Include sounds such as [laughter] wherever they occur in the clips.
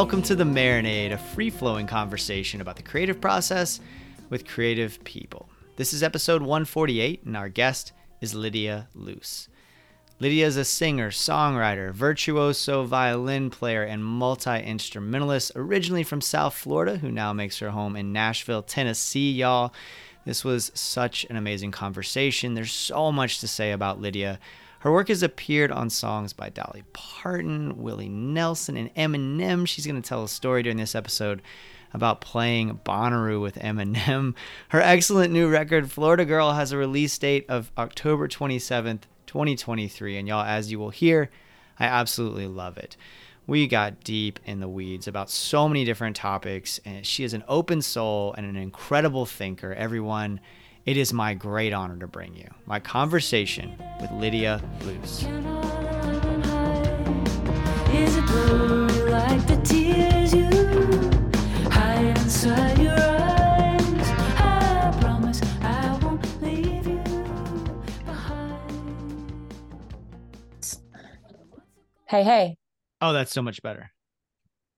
Welcome to The Marinade, a free flowing conversation about the creative process with creative people. This is episode 148, and our guest is Lydia Luce. Lydia is a singer, songwriter, virtuoso violin player, and multi instrumentalist, originally from South Florida, who now makes her home in Nashville, Tennessee, y'all. This was such an amazing conversation. There's so much to say about Lydia. Her work has appeared on songs by Dolly Parton, Willie Nelson, and Eminem. She's going to tell a story during this episode about playing Bonnaroo with Eminem. [laughs] Her excellent new record, Florida Girl, has a release date of October 27th, 2023. And y'all, as you will hear, I absolutely love it. We got deep in the weeds about so many different topics, and she is an open soul and an incredible thinker. Everyone, it is my great honor to bring you my conversation with Lydia Luce. Can I run high? Is it blurry like the tears you hide inside your eyes? I promise I won't leave you behind. Hey, hey. Oh, that's so much better.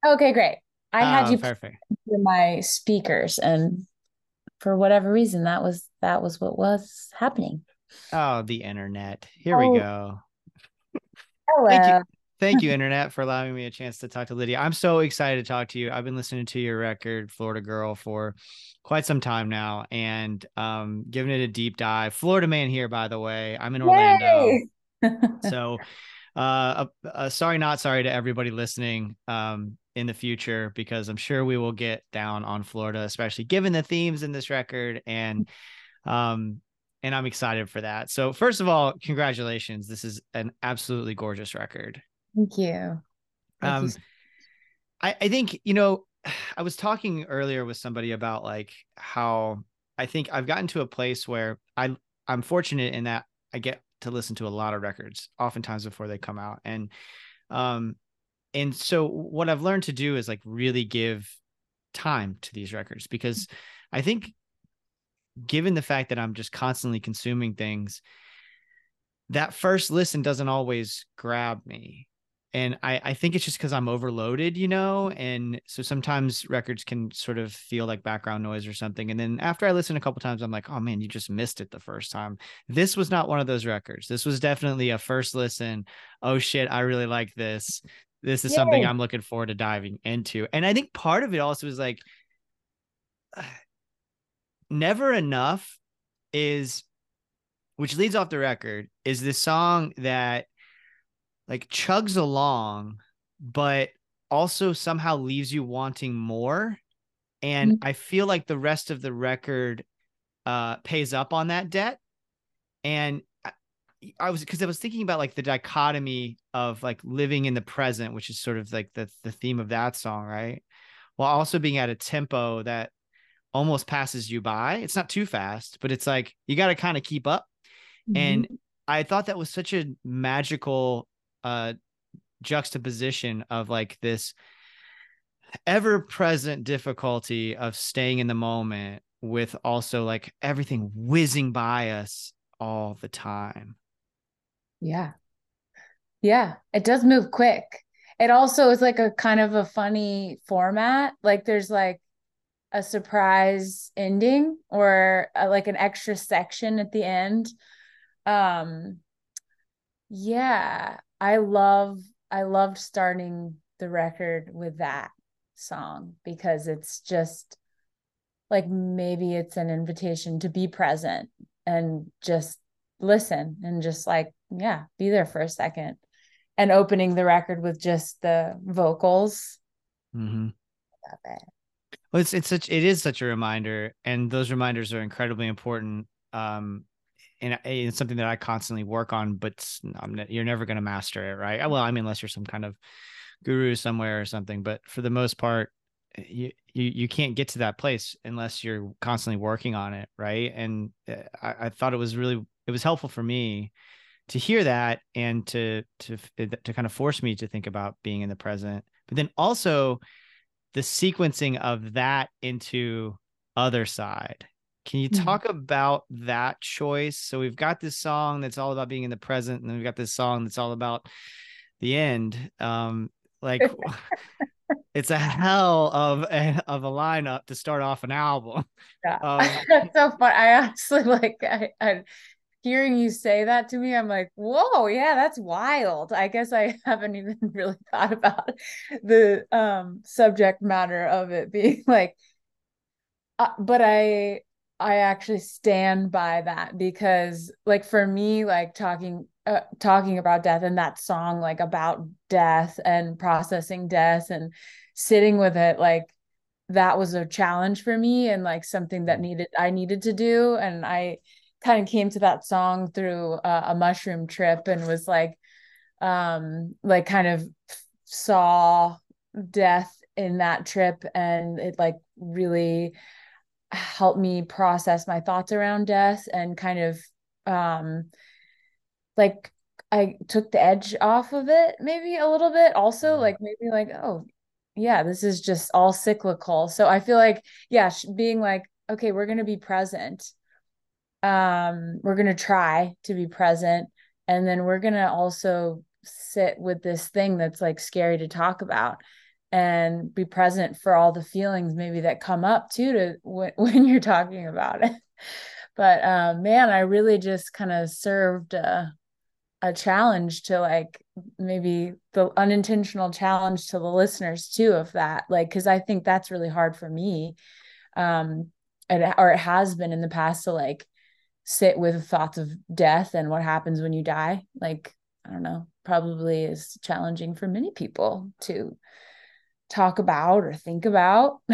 Okay, great. I had Oh, you perfect. through my speakers, and for whatever reason, that was that was what was happening. Oh, the internet. Here Oh. we go. Hello. Thank you. Thank [laughs] you, Internet, for allowing me a chance to talk to Lydia. I'm so excited to talk to you. I've been listening to your record, Florida Girl, for quite some time now and um, giving it a deep dive. Florida man here, by the way. I'm in Orlando. So, uh, uh, uh, sorry, not sorry to everybody listening um, in the future, because I'm sure we will get down on Florida, especially given the themes in this record. And, um, and I'm excited for that. So, first of all, congratulations. This is an absolutely gorgeous record. Thank you. Thank Um, so- I, I think, you know, [sighs] I was talking earlier with somebody about like how I think I've gotten to a place where I I'm fortunate in that I get to listen to a lot of records oftentimes before they come out. And um and so what I've learned to do is like really give time to these records because I think given the fact that I'm just constantly consuming things, that first listen doesn't always grab me and I, I think it's just because I'm overloaded, you know, and so sometimes records can sort of feel like background noise or something. And then after I listen a couple times, I'm like, oh man, you just missed it the first time. This was not one of those records. This was definitely a first listen. Oh shit, I really like this. This is something I'm looking forward to diving into. And I think part of it also is like, [sighs] never enough is, which leads off the record, is this song that like chugs along, but also somehow leaves you wanting more. And Mhm. I feel like the rest of the record uh pays up on that debt. And I, was because I was thinking about like the dichotomy of like living in the present, which is sort of like the the theme of that song, right? While also being at a tempo that almost passes you by. It's not too fast, but it's like you got to kind of keep up. And I thought that was such a magical uh juxtaposition of like this ever present difficulty of staying in the moment with also like everything whizzing by us all the time. Yeah. Yeah, it does move quick. It also is like a kind of a funny format. Like there's like a surprise ending or uh like an extra section at the end. Um yeah, I love I loved starting the record with that song because it's just like maybe it's an invitation to be present and just listen and just like yeah be there for a second and opening the record with just the vocals Mm-hmm. Love it. Well, it's it's such it is such a reminder, and those reminders are incredibly important. Um, and I- it's something that I constantly work on, but ne- you're never going to master it, right? Well, I mean, unless you're some kind of guru somewhere or something. But for the most part, you you you can't get to that place unless you're constantly working on it, right? And uh, I, I thought it was really it was helpful for me to hear that and to to to kind of force me to think about being in the present, but then also the sequencing of that into other side. Can you Mhm. talk about that choice? So we've got this song that's all about being in the present, and then we've got this song that's all about the end. Um, like [laughs] it's a hell of a of a lineup to start off an album. Yeah. Um, [laughs] That's so fun. I honestly like I, I hearing you say that to me, I'm like, whoa, yeah, that's wild. I guess I [laughs] haven't even [laughs] really thought about the um subject matter of it being [laughs] like uh, but I I actually stand by that because like for me like talking uh, talking about death and that song like about death and processing death and sitting with it like that was a challenge for me and like something that needed I needed to do and I kind of came to that song through uh, a mushroom trip and was like um like kind of saw death in that trip. And it like really helped me process my thoughts around death and kind of um like I took the edge off of it maybe a little bit. Also Mhm. like maybe like oh yeah this is just all cyclical. So I feel like yeah sh- being like okay we're going to be present um we're going to try to be present. And then we're going to also sit with this thing that's like scary to talk about and be present for all the feelings maybe that come up too to [laughs] when, when you're talking about it. [laughs] But um man i really just kind of served a, a challenge to like maybe the unintentional challenge to the listeners too of that like because i think that's really hard for me um it, or it has been in the past to like sit with thoughts of death and what happens when you die like i don't know probably is challenging for many people to talk about or think about [laughs]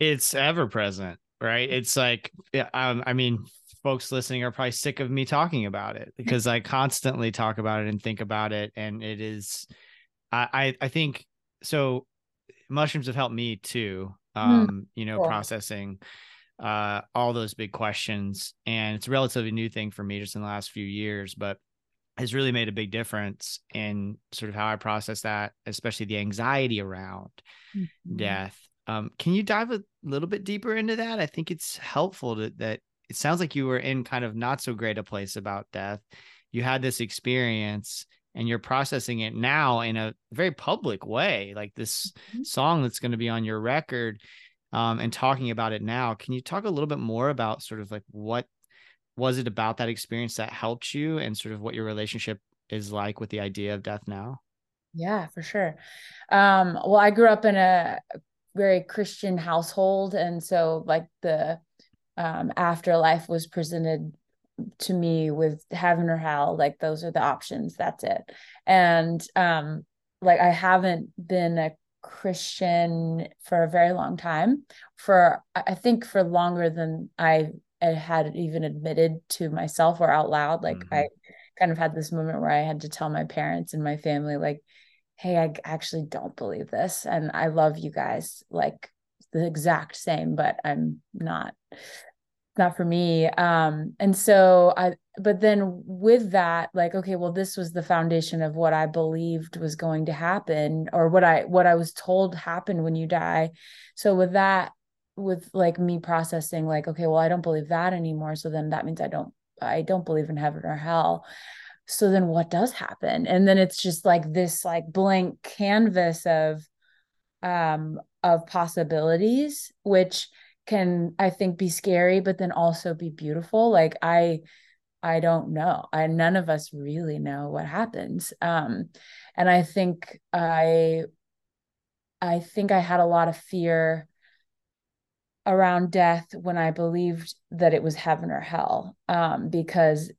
it's ever present, right? It's like, yeah, um, I mean, folks listening are probably sick of me talking about it because I constantly talk about it and think about it, and it is, I, I, I think so. Mushrooms have helped me too. Um, you know, cool. processing uh all those big questions, and it's a relatively new thing for me just in the last few years, but has really made a big difference in sort of how I process that, especially the anxiety around death. Um, can you dive a little bit deeper into that? I think it's helpful to, that it sounds like you were in kind of not so great a place about death. You had this experience and you're processing it now in a very public way, like this Mhm. song that's going to be on your record um, and talking about it now. Can you talk a little bit more about sort of like what was it about that experience that helped you and sort of what your relationship is like with the idea of death now? Yeah, for sure. Um, well, I grew up in a very Christian household, and so like the um, afterlife was presented to me with heaven or hell. Like those are the options. That's it. And um, like I haven't been a Christian for a very long time. For I think for longer than I had even admitted to myself or out loud. Like Mhm. I kind of had this moment where I had to tell my parents and my family, like, hey, I actually don't believe this. And I love you guys like the exact same, but I'm not not for me. Um, and so I but then with that, like, okay, well, this was the foundation of what I believed was going to happen, or what I what I was told happened when you die. So with that, with like me processing, like, okay, well, I don't believe that anymore. So then that means I don't I don't believe in heaven or hell so then what does happen and then it's just like this like blank canvas of um of possibilities which can i think be scary but then also be beautiful like i i don't know i none of us really know what happens um and i think i i think i had a lot of fear around death when I believed that it was heaven or hell. Um, because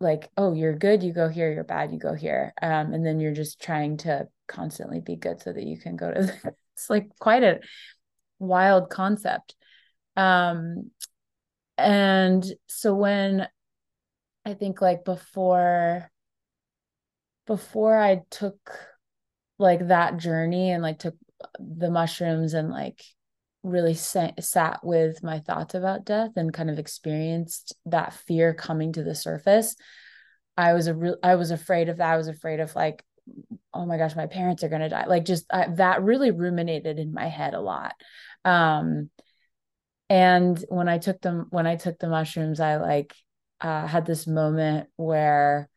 like, oh, you're good, you go here, you're bad, you go here. Um, and then you're just trying to constantly be good so that you can go to the, [laughs] it's like quite a wild concept. Um, and so when I think like before before I took like that journey and like took the mushrooms and like really sat, sat with my thoughts about death and kind of experienced that fear coming to the surface i was a real i was afraid of that. I was afraid of like oh my gosh my parents are going to die. Like just I, that really ruminated in my head a lot. Um and when i took them when i took the mushrooms i like uh, had this moment where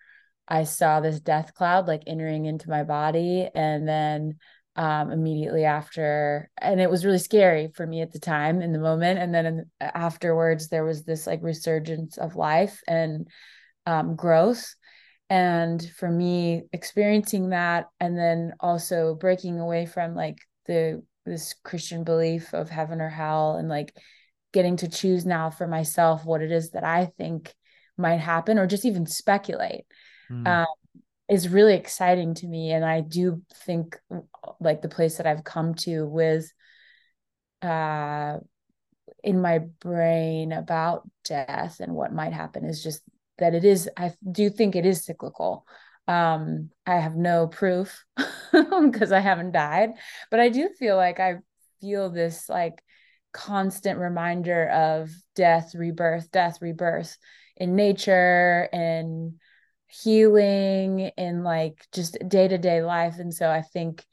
i saw this death cloud like entering into my body and then um, immediately after and it was really scary for me at the time in the moment and then in, afterwards there was this like resurgence of life and um, growth. And for me experiencing that and then also breaking away from like the this christian belief of heaven or hell and like getting to choose now for myself what it is that i think might happen or just even speculate mm. um, is really exciting to me and i do think like the place that i've come to with uh in my brain about death and what might happen is just that it is i do think it is cyclical um i have no proof [laughs] because i haven't died but i do feel like i feel this like constant reminder of death rebirth death rebirth in nature and healing in like just day to day life. And so I think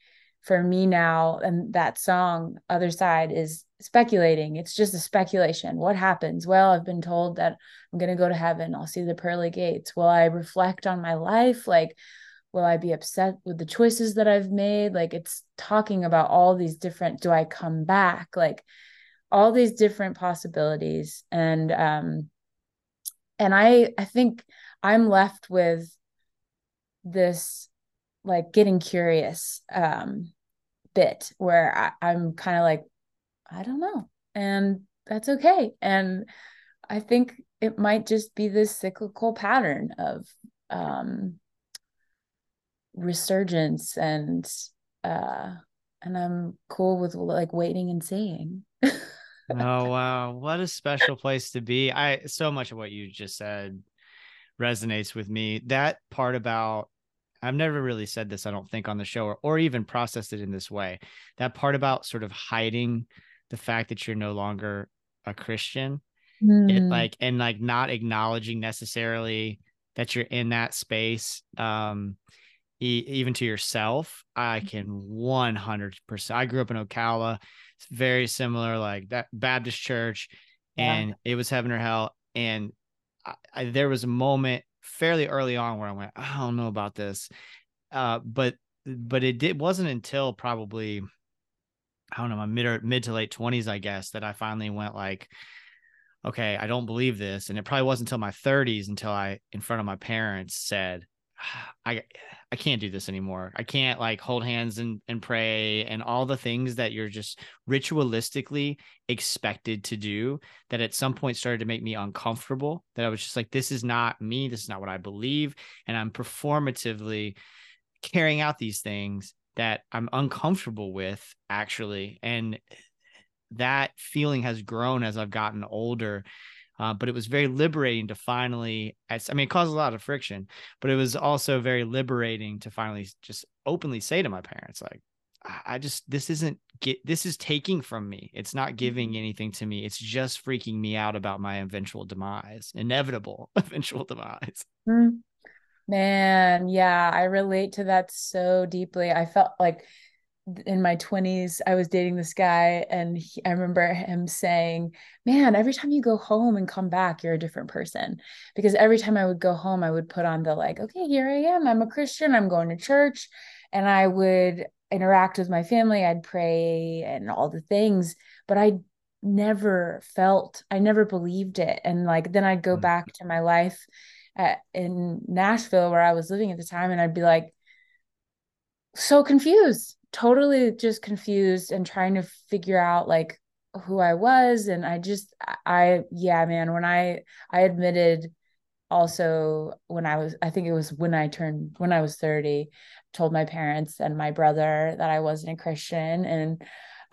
for me now, and that song, Other Side, is speculating. It's just a speculation. What happens? Well, I've been told that I'm going to go to heaven. I'll see the pearly gates. Will I reflect on my life? Like, will I be upset with the choices that I've made? Like, it's talking about all these different, do I come back? Like, all these different possibilities. And, um, and I, I think I'm left with this like getting curious um bit where I, I'm kind of like, I don't know. And that's okay. And I think it might just be this cyclical pattern of um resurgence and uh and I'm cool with like waiting and seeing. [laughs] oh [laughs] wow, what a special place to be. I so much of what you just said resonates with me. That part about I've never really said this, I don't think, on the show or, or even processed it in this way. That part about sort of hiding the fact that you're no longer a Christian, mm. it like and like not acknowledging necessarily that you're in that space. Um, e- even to yourself, I can 100%. I grew up in Ocala. It's very similar, like that Baptist church, yeah. and it was heaven or hell. And I, there was a moment fairly early on where I went, I don't know about this. Uh, but but it did wasn't until probably I don't know my mid or mid to late twenties, I guess, that I finally went like, okay, I don't believe this, and it probably wasn't until my thirties until I, in front of my parents, said, [sighs] I I can't do this anymore. I can't like hold hands and, and pray and all the things that you're just ritualistically expected to do that at some point started to make me uncomfortable. That I was just like, this is not me. This is not what I believe. And I'm performatively carrying out these things that I'm uncomfortable with actually. And that feeling has grown as I've gotten older uh, but it was very liberating to finally, I mean, it caused a lot of friction, but it was also very liberating to finally just openly say to my parents, like, I just, this isn't get, this is taking from me. It's not giving mm-hmm. anything to me. It's just freaking me out about my eventual demise, inevitable [laughs] eventual demise. Mm. Man, yeah, I relate to that so deeply. I felt like in my 20s i was dating this guy and he, i remember him saying man every time you go home and come back you're a different person because every time i would go home i would put on the like okay here i am i'm a christian i'm going to church and i would interact with my family i'd pray and all the things but i never felt i never believed it and like then i'd go mm-hmm. back to my life at, in nashville where i was living at the time and i'd be like so confused totally just confused and trying to figure out like who I was. And I just I yeah man when I I admitted also when I was I think it was when I turned when I was 30 told my parents and my brother that I wasn't a Christian. And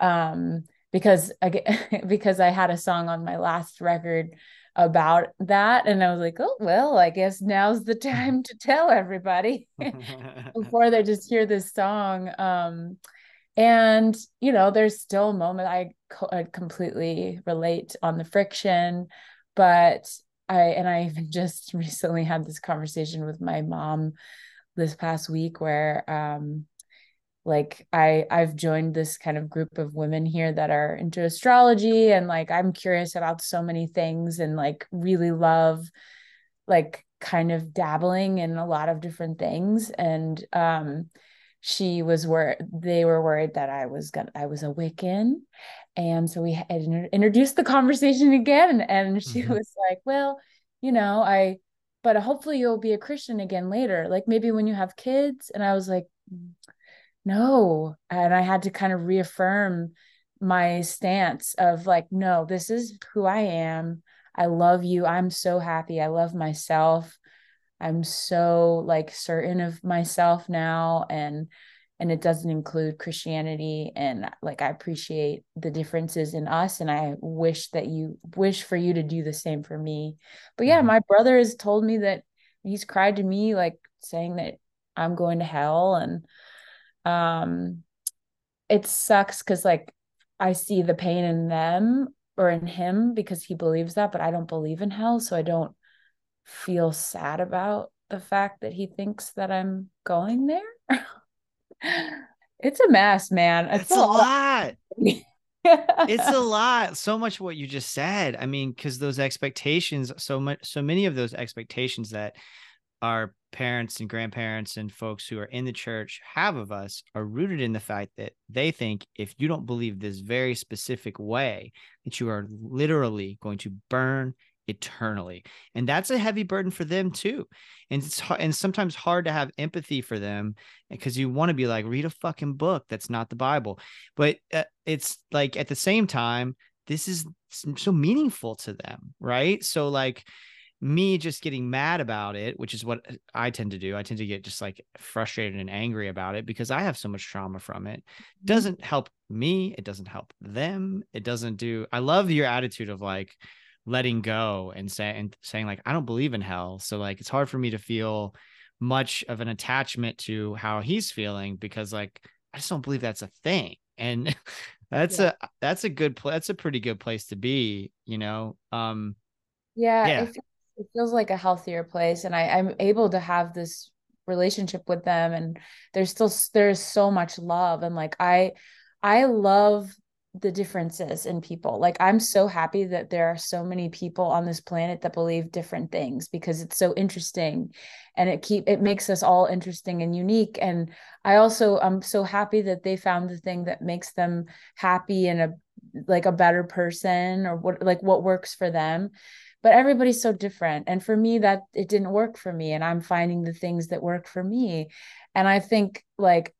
um because [laughs] again because I had a song on my last record about that and I was like oh well I guess now's the [laughs] time to tell everybody [laughs] before they just hear this song. Um and you know there's still a moment I, co- I completely relate on the friction but I and I even [laughs] just recently had this conversation with my mom this past week where um like I I've joined this kind of group of women here that are into astrology and like I'm curious about so many things and like really love like kind of dabbling in a lot of different things. And um she was where they were worried that I was gonna I was a Wiccan. And so we had inter- introduced the conversation [laughs] again. And she Mhm. was like well you know I but hopefully you'll be a Christian again later. Like maybe when you have kids. And I was like no and i had to kind of reaffirm my stance of like no this is who i am. I love you. I'm so happy. I love myself. I'm so like certain of myself now and and it doesn't include christianity and like i appreciate the differences in us and i wish that you wish for you to do the same for me. But yeah Mhm. my brother has told me that he's cried to me like saying that i'm going to hell and um it sucks because like i see the pain in them or in him because he believes that but i don't believe in hell so i don't feel sad about the fact that he thinks that i'm going there. [laughs] It's a mess man. It's a lot. it's [laughs] it's a lot. So much what you just said. I mean because those expectations so much so many of those expectations that our parents and grandparents and folks who are in the church have of us are rooted in the fact that they think if you don't believe this very specific way that you are literally going to burn eternally. And that's a heavy burden for them too. And it's and sometimes hard to have empathy for them because you want to be like read a fucking book that's not the bible. But uh, it's like at the same time this is so meaningful to them right? So like me just getting mad about it which is what i tend to do i tend to get just like frustrated and angry about it because i have so much trauma from it doesn't help me it doesn't help them it doesn't do i love your attitude of like letting go and say and saying like i don't believe in hell so like it's hard for me to feel much of an attachment to how he's feeling because like i just don't believe that's a thing and [laughs] that's Yeah. a that's a good pl- that's a pretty good place to be you know um yeah, Yeah. It feels like a healthier place and I, i'm able to have this relationship with them and there's still there's so much love and like i i love the differences in people. Like i'm so happy that there are so many people on this planet that believe different things because it's so interesting and it keep it makes us all interesting and unique and i also i'm so happy that they found the thing that makes them happy and a like a better person or what like what works for them but everybody's so different. And for me that it didn't work for me and i'm finding the things that work for me. And i think like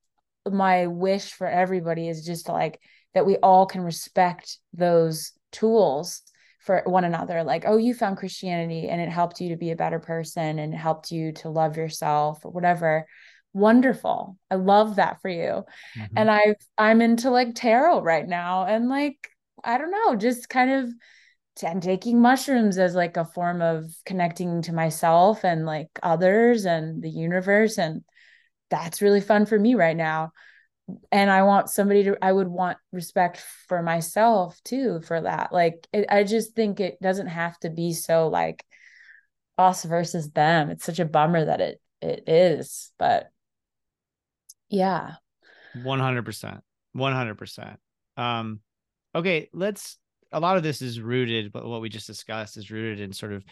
my wish for everybody is just like that we all can respect those tools for one another. Like oh you found christianity and it helped you to be a better person and helped you to love yourself or whatever. Wonderful. I love that for you. Mm-hmm. And i i'm into like tarot right now and like i don't know just kind of and taking mushrooms as like a form of connecting to myself and like others and the universe and that's really fun for me right now. And i want somebody to i would want respect for myself too for that. Like it, i just think it doesn't have to be so like us versus them. It's such a bummer that it it is but yeah. 100% 100% um okay let's a lot of this is rooted but what we just discussed is rooted in sort of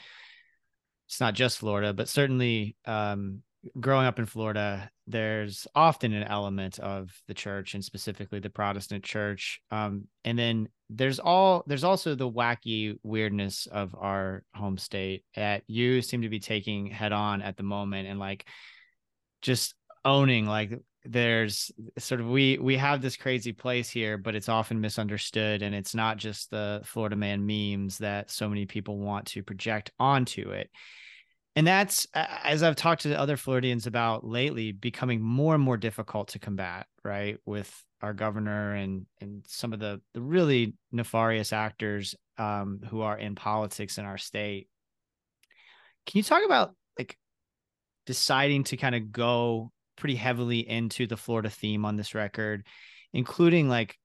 it's not just florida but certainly um growing up in florida there's often an element of the church and specifically the protestant church. Um and then there's all there's also the wacky weirdness of our home state that you seem to be taking head on at the moment and like just owning like there's sort of we we have this crazy place here but it's often misunderstood and it's not just the florida man memes that so many people want to project onto it. And that's as i've talked to other floridians about lately becoming more and more difficult to combat right with our governor and and some of the the really nefarious actors um who are in politics in our state. Can you talk about like deciding to kind of go pretty heavily into the Florida theme on this record, including like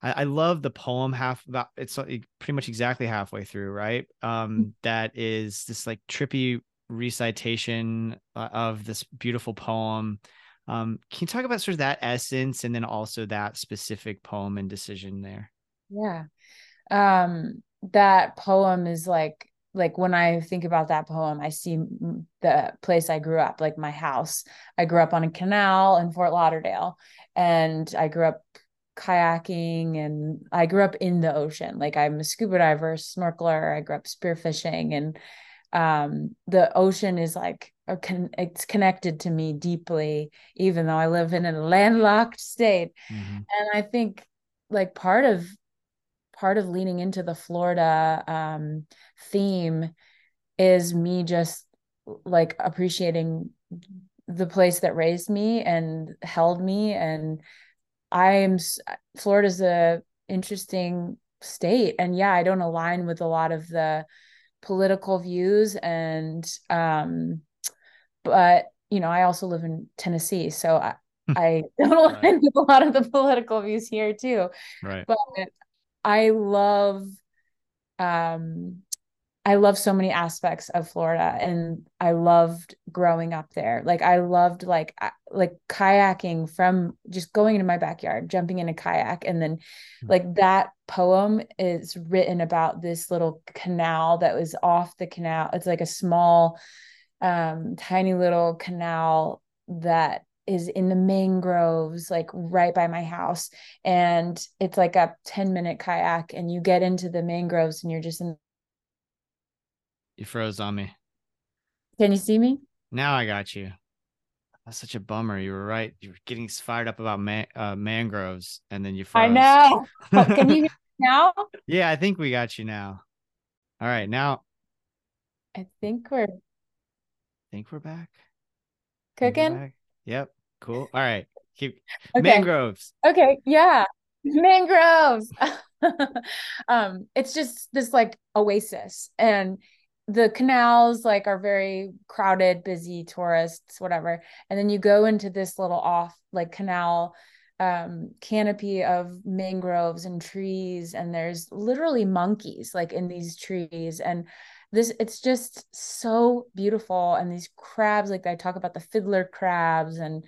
I, I love the poem half about it's pretty much exactly halfway through, right? Um, that is this like trippy recitation uh, of this beautiful poem. Um, can you talk about sort of that essence and then also that specific poem and decision there? Yeah. Um, that poem is like like when I think about that poem, I see the place I grew up, like my house. I grew up on a canal in Fort Lauderdale, and I grew up kayaking, and I grew up in the ocean. Like I'm a scuba diver, snorkeler. I grew up spearfishing, and um, the ocean is like a con- it's connected to me deeply, even though I live in a [laughs] landlocked state. Mhm. And I think like part of part of leaning into the Florida um, theme is me just like appreciating the place that raised me and held me and I'm Florida's a interesting state and yeah I don't align with a lot of the political views and um but you know I also live in Tennessee so I I [laughs] don't align Right. with a lot of the political views here too Right. but I love um I love so many aspects of Florida and I loved growing up there. Like I loved like like kayaking from just going into my backyard, jumping in a kayak and then Hmm. like that poem is written about this little canal that was off the canal. It's like a small um tiny little canal that is in the mangroves like right by my house and it's like a 10 minute kayak and you get into the mangroves and you're just in You froze on me. can you see me Now I got you. That's such a bummer. You were right. You were getting fired up about man, uh, mangroves, and then you froze. i know [laughs] Oh, can you hear me now yeah, I think we got you now. All right, now i think we're I think we're back. Cooking. Yep. Cool. All right. Keep [laughs] okay mangroves. okay yeah mangroves [laughs] um it's just this like oasis and the canals like are very crowded busy tourists whatever and then you go into this little off like canal um canopy of mangroves and trees and there's literally monkeys like in these trees and this it's just so beautiful and these crabs like I talk about the fiddler crabs and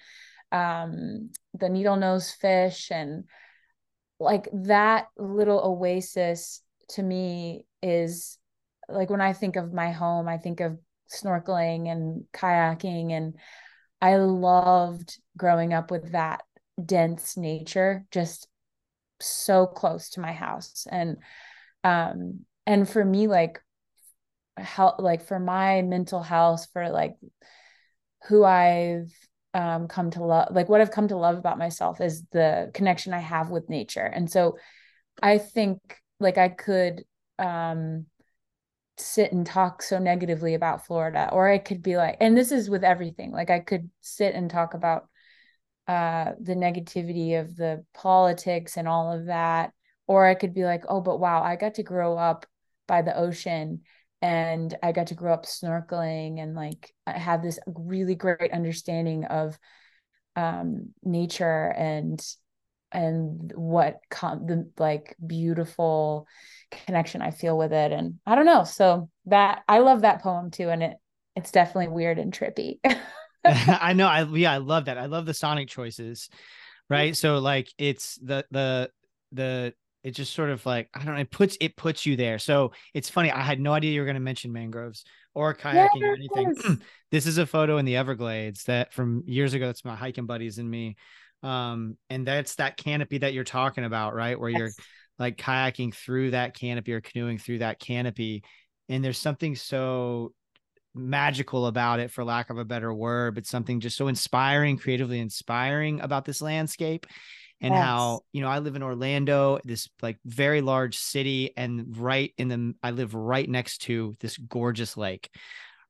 um the needle nose fish and like that little oasis to me is like when I think of my home, I think of snorkeling and kayaking. And I loved growing up with that dense nature, just so close to my house. And, um, and for me, like, how, like for my mental health, for like who I've um, come to love, like what I've come to love about myself is the connection I have with nature. And so I think like I could um, sit and talk so negatively about Florida, or I could be like, and this is with everything, like I could sit and talk about uh, the negativity of the politics and all of that. Or I could be like, oh, but wow, I got to grow up by the ocean and I got to grow up snorkeling and like I have this really great understanding of um nature and and what com- the like beautiful connection I feel with it and I don't know so that I love that poem too and it it's definitely weird and trippy [laughs] [laughs] I know. I yeah, I love that. I love the sonic choices. Right. So like it's the the the it just sort of like I don't know, it puts it puts you there. So it's funny. I had no idea you were gonna mention mangroves or kayaking or anything. [clears throat] This is a photo in the Everglades that from years ago. That's my hiking buddies and me. Um, and that's that canopy that you're talking about, right? Where you're like kayaking through that canopy or canoeing through that canopy. And there's something so magical about it, for lack of a better word, but something just so inspiring, creatively inspiring about this landscape. And Yes. how, you know, I live in Orlando, this like very large city, and right in the, I live right next to this gorgeous lake,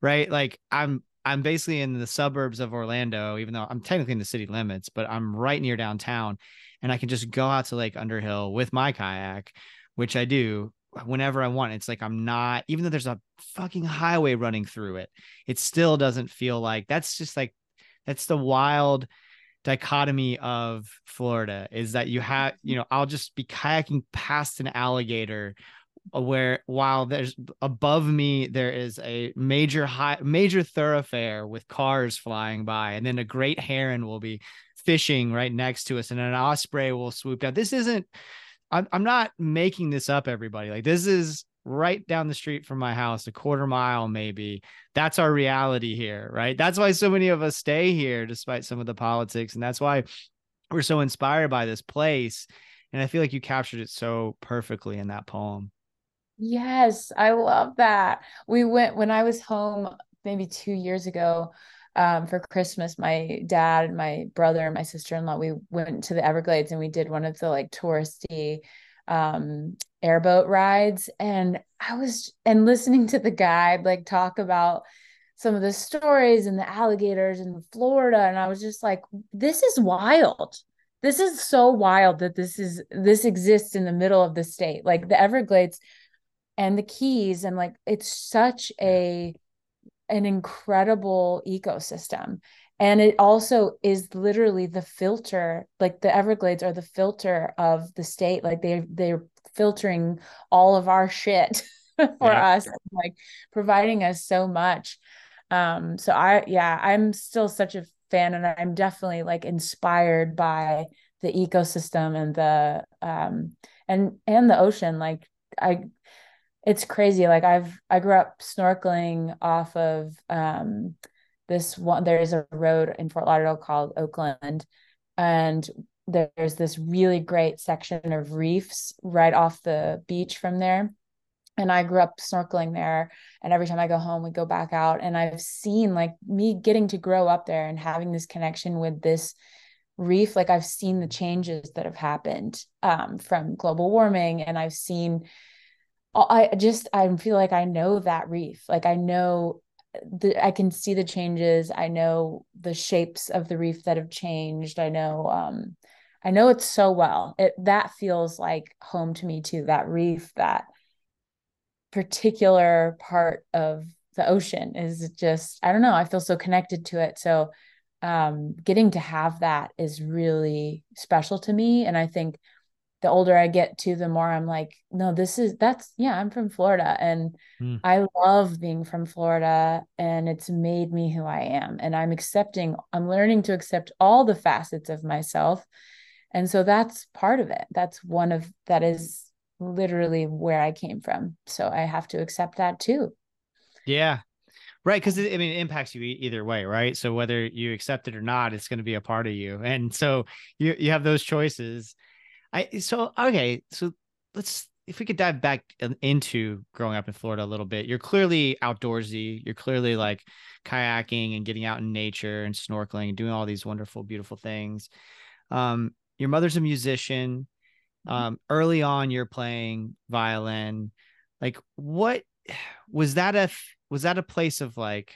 right? Like I'm, I'm basically in the suburbs of Orlando, even though I'm technically in the city limits, but I'm right near downtown and I can just go out to Lake Underhill with my kayak, which I do uh, whenever I want. It's like I'm not, even though there's a fucking highway running through it, it still doesn't feel like that's just like that's the wild dichotomy of Florida is that you have, you know, I'll just be kayaking past an alligator uh, where while there's above me there is a major high major thoroughfare with cars flying by and then a great heron will be fishing right next to us and an osprey will swoop down. This isn't I'm, I'm not making this up everybody. Like this is right down the street from my house a quarter mile maybe that's our reality here right that's why so many of us stay here despite some of the politics and that's why we're so inspired by this place and i feel like you captured it so perfectly in that poem Yes, I love that. We went when I was home maybe two years ago um, for Christmas. My dad and my brother and my sister-in-law, we went to the Everglades and we did one of the like touristy um airboat rides. And I was and listening to the guide like talk about some of the stories and the alligators in Florida. And I was just like, this is wild. This is so wild that this is this exists in the middle of the state. Like the Everglades and the keys and like it's such a an incredible ecosystem and it also is literally the filter like the everglades are the filter of the state like they they're filtering all of our shit [laughs] for Yeah. us like providing us so much um so i yeah i'm still such a fan and i'm definitely like inspired by the ecosystem and the um and and the ocean like i it's crazy. Like I've I grew up snorkeling off of um this one there's a road in Fort Lauderdale called Oakland and there's this really great section of reefs right off the beach from there. And I grew up snorkeling there and every time I go home we go back out and I've seen like me getting to grow up there and having this connection with this reef like I've seen the changes that have happened um from global warming and I've seen I just I feel like I know that reef. Like I know the I can see the changes. I know the shapes of the reef that have changed. I know um I know it so well. It that feels like home to me too. That reef, that particular part of the ocean is just I don't know. I feel so connected to it. So um getting to have that is really special to me and I think the older I get to, the more I'm like, no, this is that's yeah, I'm from Florida and Hmm. I love being from Florida and it's made me who I am. And I'm accepting, I'm learning to accept all the facets of myself. And so that's part of it. That's one of that is literally where I came from. So I have to accept that too. Yeah. Right. Cause it, I mean, it impacts you either way. Right. So whether you accept it or not, it's going to be a part of you. And so you, you have those choices. I, so, okay. So let's, if we could dive back into growing up in Florida a little bit, you're clearly outdoorsy. You're clearly like kayaking and getting out in nature and snorkeling and doing all these wonderful, beautiful things. Um, your mother's a musician. Um, early on, you're playing violin. Like, what [sighs] was that a was that a place of like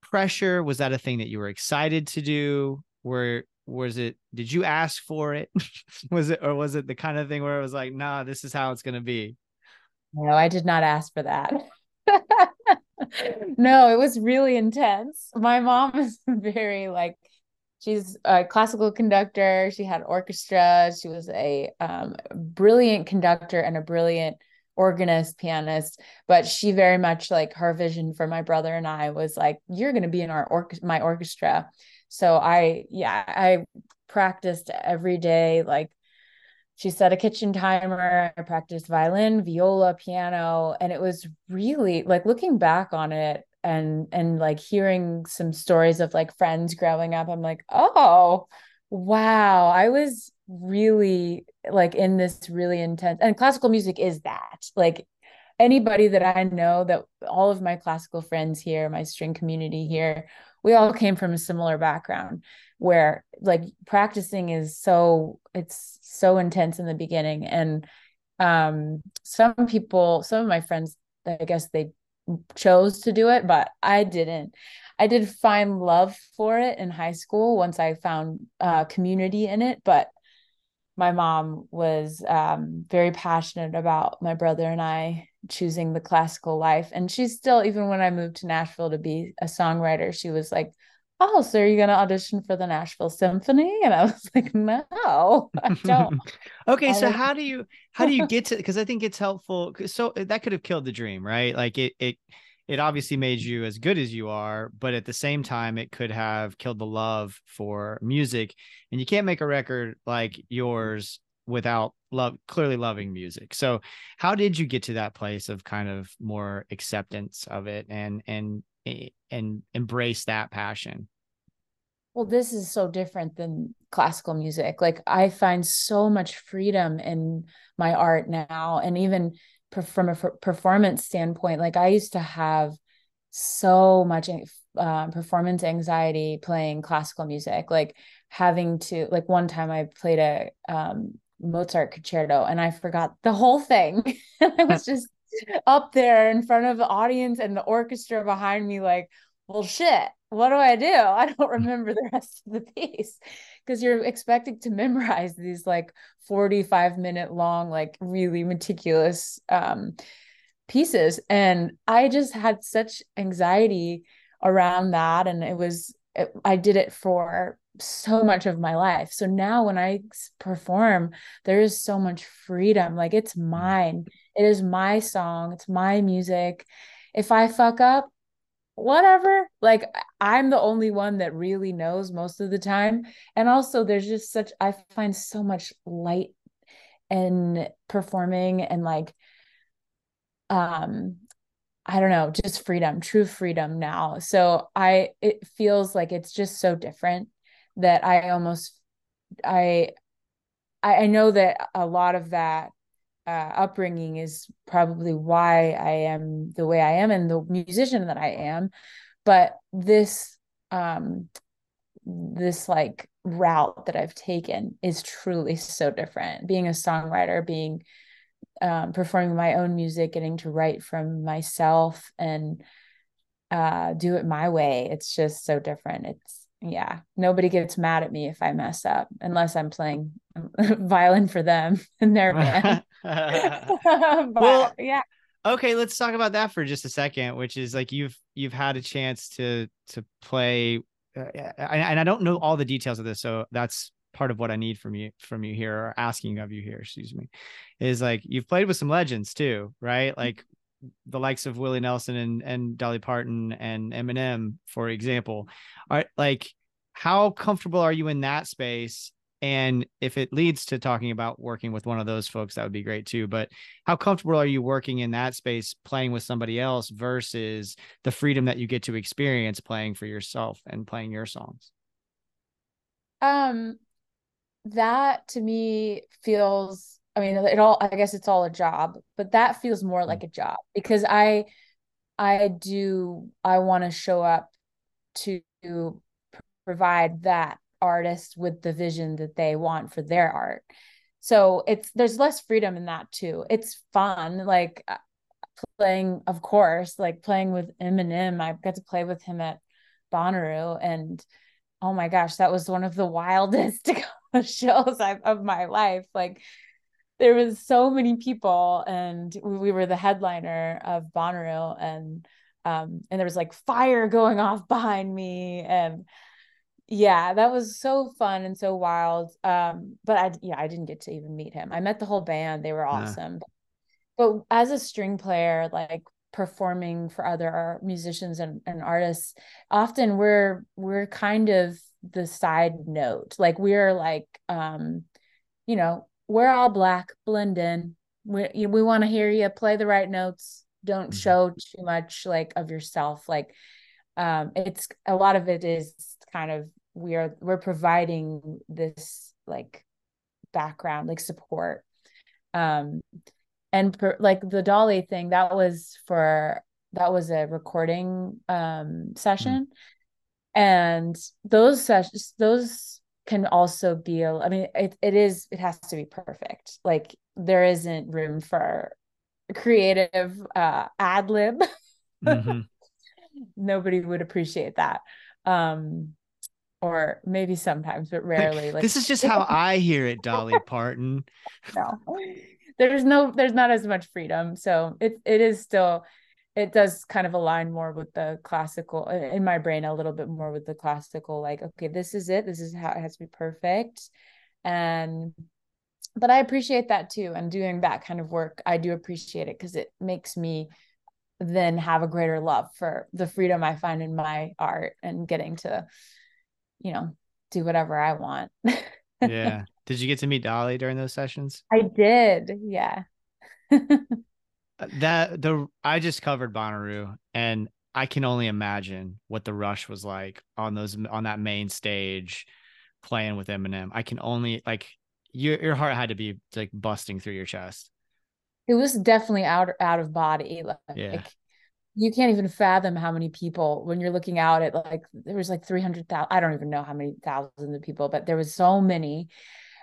pressure? Was that a thing that you were excited to do? Where was it? Did you ask for it? [laughs] was it or was it the kind of thing where it was like, nah, this is how it's gonna be? No, I did not ask for that. [laughs] no, it was really intense. My mom [laughs] is very like she's a classical conductor. She had orchestra. She was a um, brilliant conductor and a brilliant organist, pianist. But she very much like her vision for my brother and I was like, "You're going to be in our or- my orchestra." So I, yeah, I practiced every day, like she set a kitchen timer. I practiced violin, viola, piano, and it was really like looking back on it and and like hearing some stories of like friends growing up. I'm like, oh, wow, I was really like in this really intense and classical music is that like anybody that I know that all of my classical friends here, my string community here, we all came from a similar background where like practicing is so it's so intense in the beginning and um some people some of my friends I guess they chose to do it but I didn't. I did find love for it in high school once I found uh community in it but my mom was um, very passionate about my brother and I choosing the classical life. And she's still, even when I moved to Nashville to be a songwriter, she was like, Oh, so are you going to audition for the Nashville Symphony? [laughs] And I was like, No, [laughs] I don't. okay, so I- how do you how do you [laughs] get to because I think it's helpful. so uh, that could have killed the dream, right? Like it it it obviously made you as good as you are, but at the same time it could have killed the love for music. And you can't make a record like yours without love clearly loving music. So how did you get to that place of kind of more acceptance of it and and eh, and embrace that passion? well, this is so different than classical music. Like I find so much freedom in my art now, and even from a performance standpoint, like I used to have so much uh, performance anxiety playing classical music, like having to like one time I played a um, Mozart concerto and I forgot the whole thing. [laughs] I was [laughs] just up there in front of the audience and the orchestra behind me, like, well, shit, what do I do? [laughs] I don't remember the rest of the piece because you're expected to memorize these like 45 minute long, like really meticulous um, pieces. And I just had such anxiety around that. And it was, it, I did it for so much of my life. So now when I perform, there is so much freedom. Like it's mine. It is my song. It's my music. If I fuck up, whatever. Like I'm the only one that really knows most of the time. And also there's just such I find so much light in performing and like um I don't know, just freedom, true freedom now. So I it feels like it's just so different that I almost I I know that a lot of that uh, upbringing is probably why I am the way I am and the musician that I am. But this um this like route that I've taken is truly so different. Being a songwriter, being um, performing my own music, getting to write from myself and uh, do it my way. It's just so different. It's yeah, nobody gets mad at me if I mess up unless I'm playing [laughs] violin for them [laughs] in their band. [laughs] but Well, yeah, okay let's talk about that for just a second which is like you've you've had a chance to to play uh, and, and i don't know all the details of this so that's part of what i need from you from you here or asking of you here excuse me is like you've played with some legends too right? Like the likes of willie nelson and and dolly parton and eminem for example. Are like how comfortable are you in that space? And if it leads to talking about working with one of those folks that would be great too. But how comfortable are you working in that space playing with somebody else versus the freedom that you get to experience playing for yourself and playing your songs? Um, that to me feels. I mean, it all. I guess it's all a job, but that feels more like a job because I, I do. I want to show up to provide that artist with the vision that they want for their art. So it's there's less freedom in that too. It's fun, like uh, playing, of course, like playing with Eminem. I got to play with him at Bonnaroo, and oh my gosh, that was one of the [laughs] wildest [laughs] [laughs] shows I've, of my life. Like there was so many people, and we, we were the headliner of Bonnaroo, and um, and there was like fire going off [laughs] behind me, and yeah, that was so fun and so wild. Um, but I yeah, I didn't get to even meet him. I met the whole band; they were Yeah. awesome. But as a string player, like performing for other musicians and, and artists, often we're we're kind of the side note. Like we're like um, you know, we're all black, blend in. We you- we want to hear you play the right notes. Don't Mhm. show too much like of yourself. Like um it's a lot of it is kind of we are we're providing this like background like support um and per, like the dolly thing that was for that was a recording um session and those sessions those can also be a, i mean it, it is it has to be perfect. Like there isn't room for creative uh ad lib. Mhm. [laughs] nobody would appreciate that. Um or maybe sometimes but rarely like this is just how I hear it, Dolly [laughs] Parton. no. There's no there's not as much freedom. So it it is still it does kind of align more with the classical in my brain a little bit more with the classical like okay this is it this is how it has to be perfect and but i appreciate that too and doing that kind of work i do appreciate it because it makes me then have a greater love for the freedom i find in my art and getting to you know do whatever i want [laughs] Yeah. Did you get to meet Dolly during those sessions? i did yeah [laughs] That the I just covered Bonnaroo and I can only imagine what the rush was like on those on that main stage playing with Eminem. I can only like your your heart had to be like busting through your chest. it was definitely out out of body like Yeah. you can't even fathom how many people when you're looking out at like there was like 300,000 I don't even know how many thousands of people but there was so many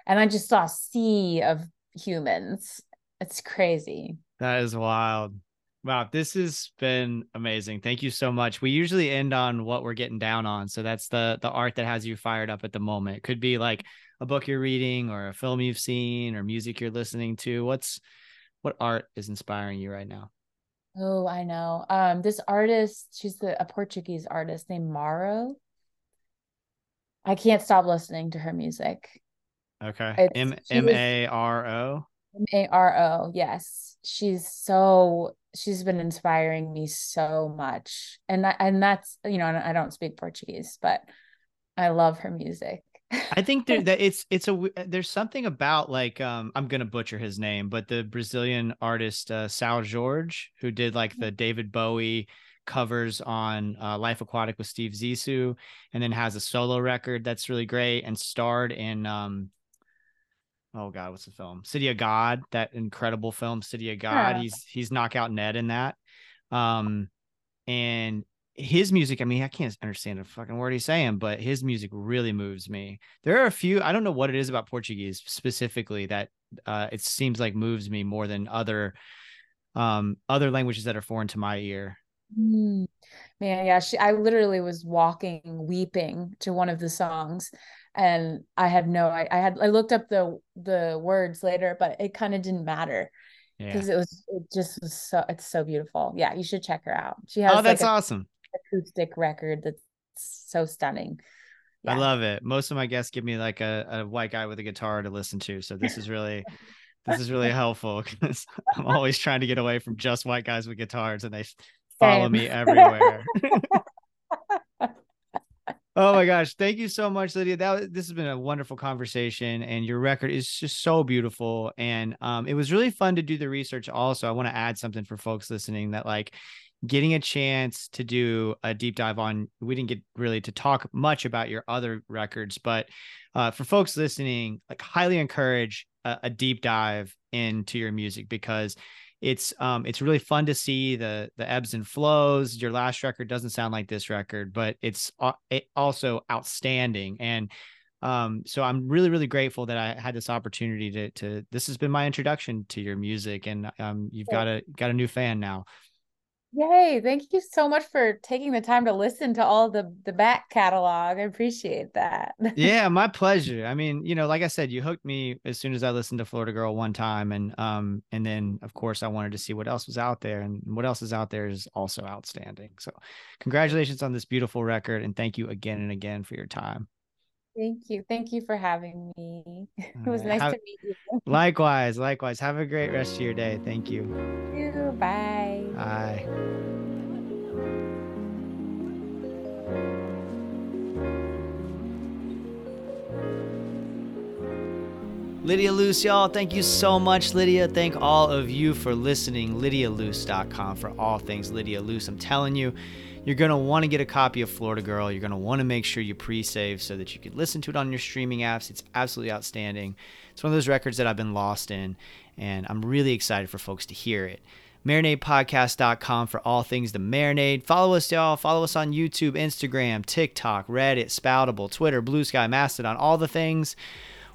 and I just saw a sea of humans it's crazy That is wild. Wow, this has been amazing. Thank you so much. We usually end on what we're getting down on. So that's the the art that has you fired up at the moment. It could be like a book you're reading or a film you've seen or music you're listening to. What's what art is inspiring you right now? oh I know um this artist she's the a Portuguese artist named Maro I can't stop listening to her music Okay. M M A R O. M A R O, yes. She's so she's been inspiring me so much. And that, and that's, you know, I don't speak Portuguese, but I love her music. I think there, [laughs] that it's it's a there's something about like um I'm gonna butcher his name, but the Brazilian artist uh, Seu Jorge who did like the David Bowie covers on uh, Life Aquatic with Steve Zissou, and then has a solo record that's really great and starred in um oh god what's the film City of God that incredible film City of God. Yeah. He's he's knockout Ned in that, um and his music, I mean, I can't understand a fucking word he's saying, but his music really moves me. There are a few, I don't know what it is about Portuguese specifically that uh, it seems like moves me more than other um other languages that are foreign to my ear. Mm. Man, yeah, she I literally was walking weeping to one of the songs and I had no I, I had I looked up the the words later, but it kind of didn't matter Yeah. because it was it just was so it's so beautiful. Yeah, you should check her out. She oh, has Oh, like that's a awesome. acoustic record that's so stunning. I love it. Most of my guests give me like a, a white guy with a guitar to listen to. So this is really this is really helpful because [laughs] I'm always trying to get away from just white guys with guitars and they follow Same. me everywhere. [laughs] Oh my gosh. Thank you so much, Lydia. That this has been a wonderful conversation and your record is just so beautiful. And um, it was really fun to do the research also. I want to add something for folks listening that like getting a chance to do a deep dive on, we didn't get really to talk much about your other records, but uh, for folks listening, like highly encourage a, a deep dive into your music because it's um it's really fun to see the the ebbs and flows. Your last record doesn't sound like this record but it's uh, it also outstanding. And um so i'm really really grateful that i had this opportunity to to this has been my introduction to your music and um you've got a got a new fan now Yay. Thank you so much for taking the time to listen to all the the back catalog. I appreciate that. [laughs] yeah my pleasure i mean you know like i said you hooked me as soon as i listened to florida girl one time and um and then of course i wanted to see what else was out there and what else is out there is also outstanding so congratulations on this beautiful record and thank you again and again for your time Thank you. Thank you for having me. [laughs] It was right. nice Have- to meet you. [laughs] likewise likewise have a great rest of your day thank you Thank you. Bye. bye Lydia Luce, y'all, thank you so much, Lydia. Thank all of you for listening. LydiaLuce.com for all things Lydia Luce. I'm telling you, you're going to want to get a copy of Florida Girl. You're going to want to make sure you pre save so that you can listen to it on your streaming apps. It's absolutely outstanding. It's one of those records that I've been lost in, and I'm really excited for folks to hear it. MarinadePodcast.com for all things the marinade. Follow us, y'all. Follow us on YouTube, Instagram, TikTok, Reddit, Spoutible, Twitter, Blue Sky, Mastodon, all the things.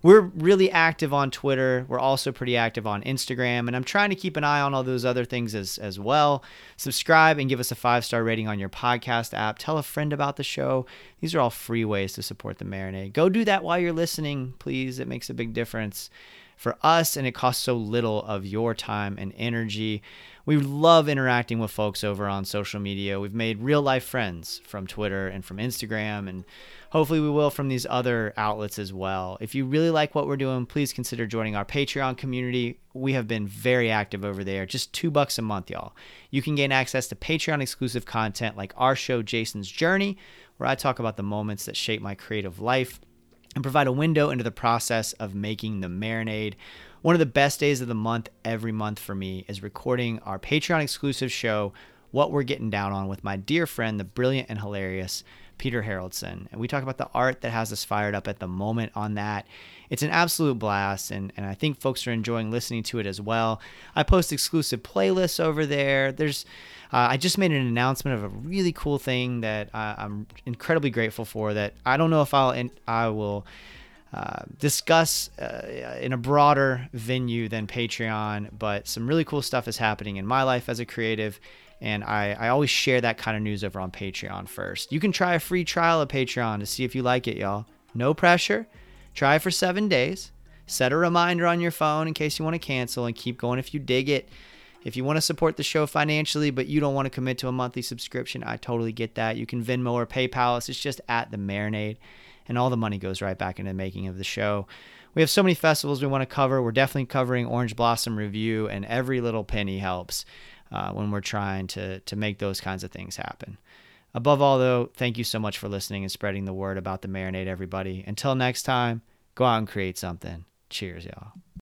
We're really active on Twitter. We're also pretty active on Instagram, and I'm trying to keep an eye on all those other things as, as well. Subscribe and give us a five star rating on your podcast app. Tell a friend about the show. These are all free ways to support the marinade. Go do that while you're listening, please. It makes a big difference for us, and it costs so little of your time and energy. We love interacting with folks over on social media. We've made real life friends from Twitter and from Instagram, and hopefully we will from these other outlets as well. If you really like what we're doing, please consider joining our Patreon community. We have been very active over there. Just two bucks a month, y'all. You can gain access to Patreon exclusive content like our show, Jason's Journey, where I talk about the moments that shape my creative life and provide a window into the process of making the marinade. One of the best days of the month every month for me is recording our Patreon exclusive show, What We're Getting Down On, with my dear friend, the brilliant and hilarious Peter Haroldson. And we talk about the art that has us fired up at the moment on that. It's an absolute blast, and, and I think folks are enjoying listening to it as well. I post exclusive playlists over there. There's uh, I just made an announcement of a really cool thing that uh, I'm incredibly grateful for. That I don't know if I'll in, I will uh, discuss uh, in a broader venue than Patreon, but some really cool stuff is happening in my life as a creative. And I, I always share that kind of news over on Patreon first. You can try a free trial of Patreon to see if you like it, y'all. No pressure. Try for seven days. Set a reminder on your phone in case you want to cancel and keep going if you dig it. If you want to support the show financially, but you don't want to commit to a monthly subscription, I totally get that. You can Venmo or PayPal us. It's just at the marinade, and all the money goes right back into the making of the show. We have so many festivals we want to cover. We're definitely covering Orange Blossom Revue, and every little penny helps uh, when we're trying to to make those kinds of things happen. Above all, though, thank you so much for listening and spreading the word about the marinade, everybody. Until next time, go out and create something. Cheers, y'all.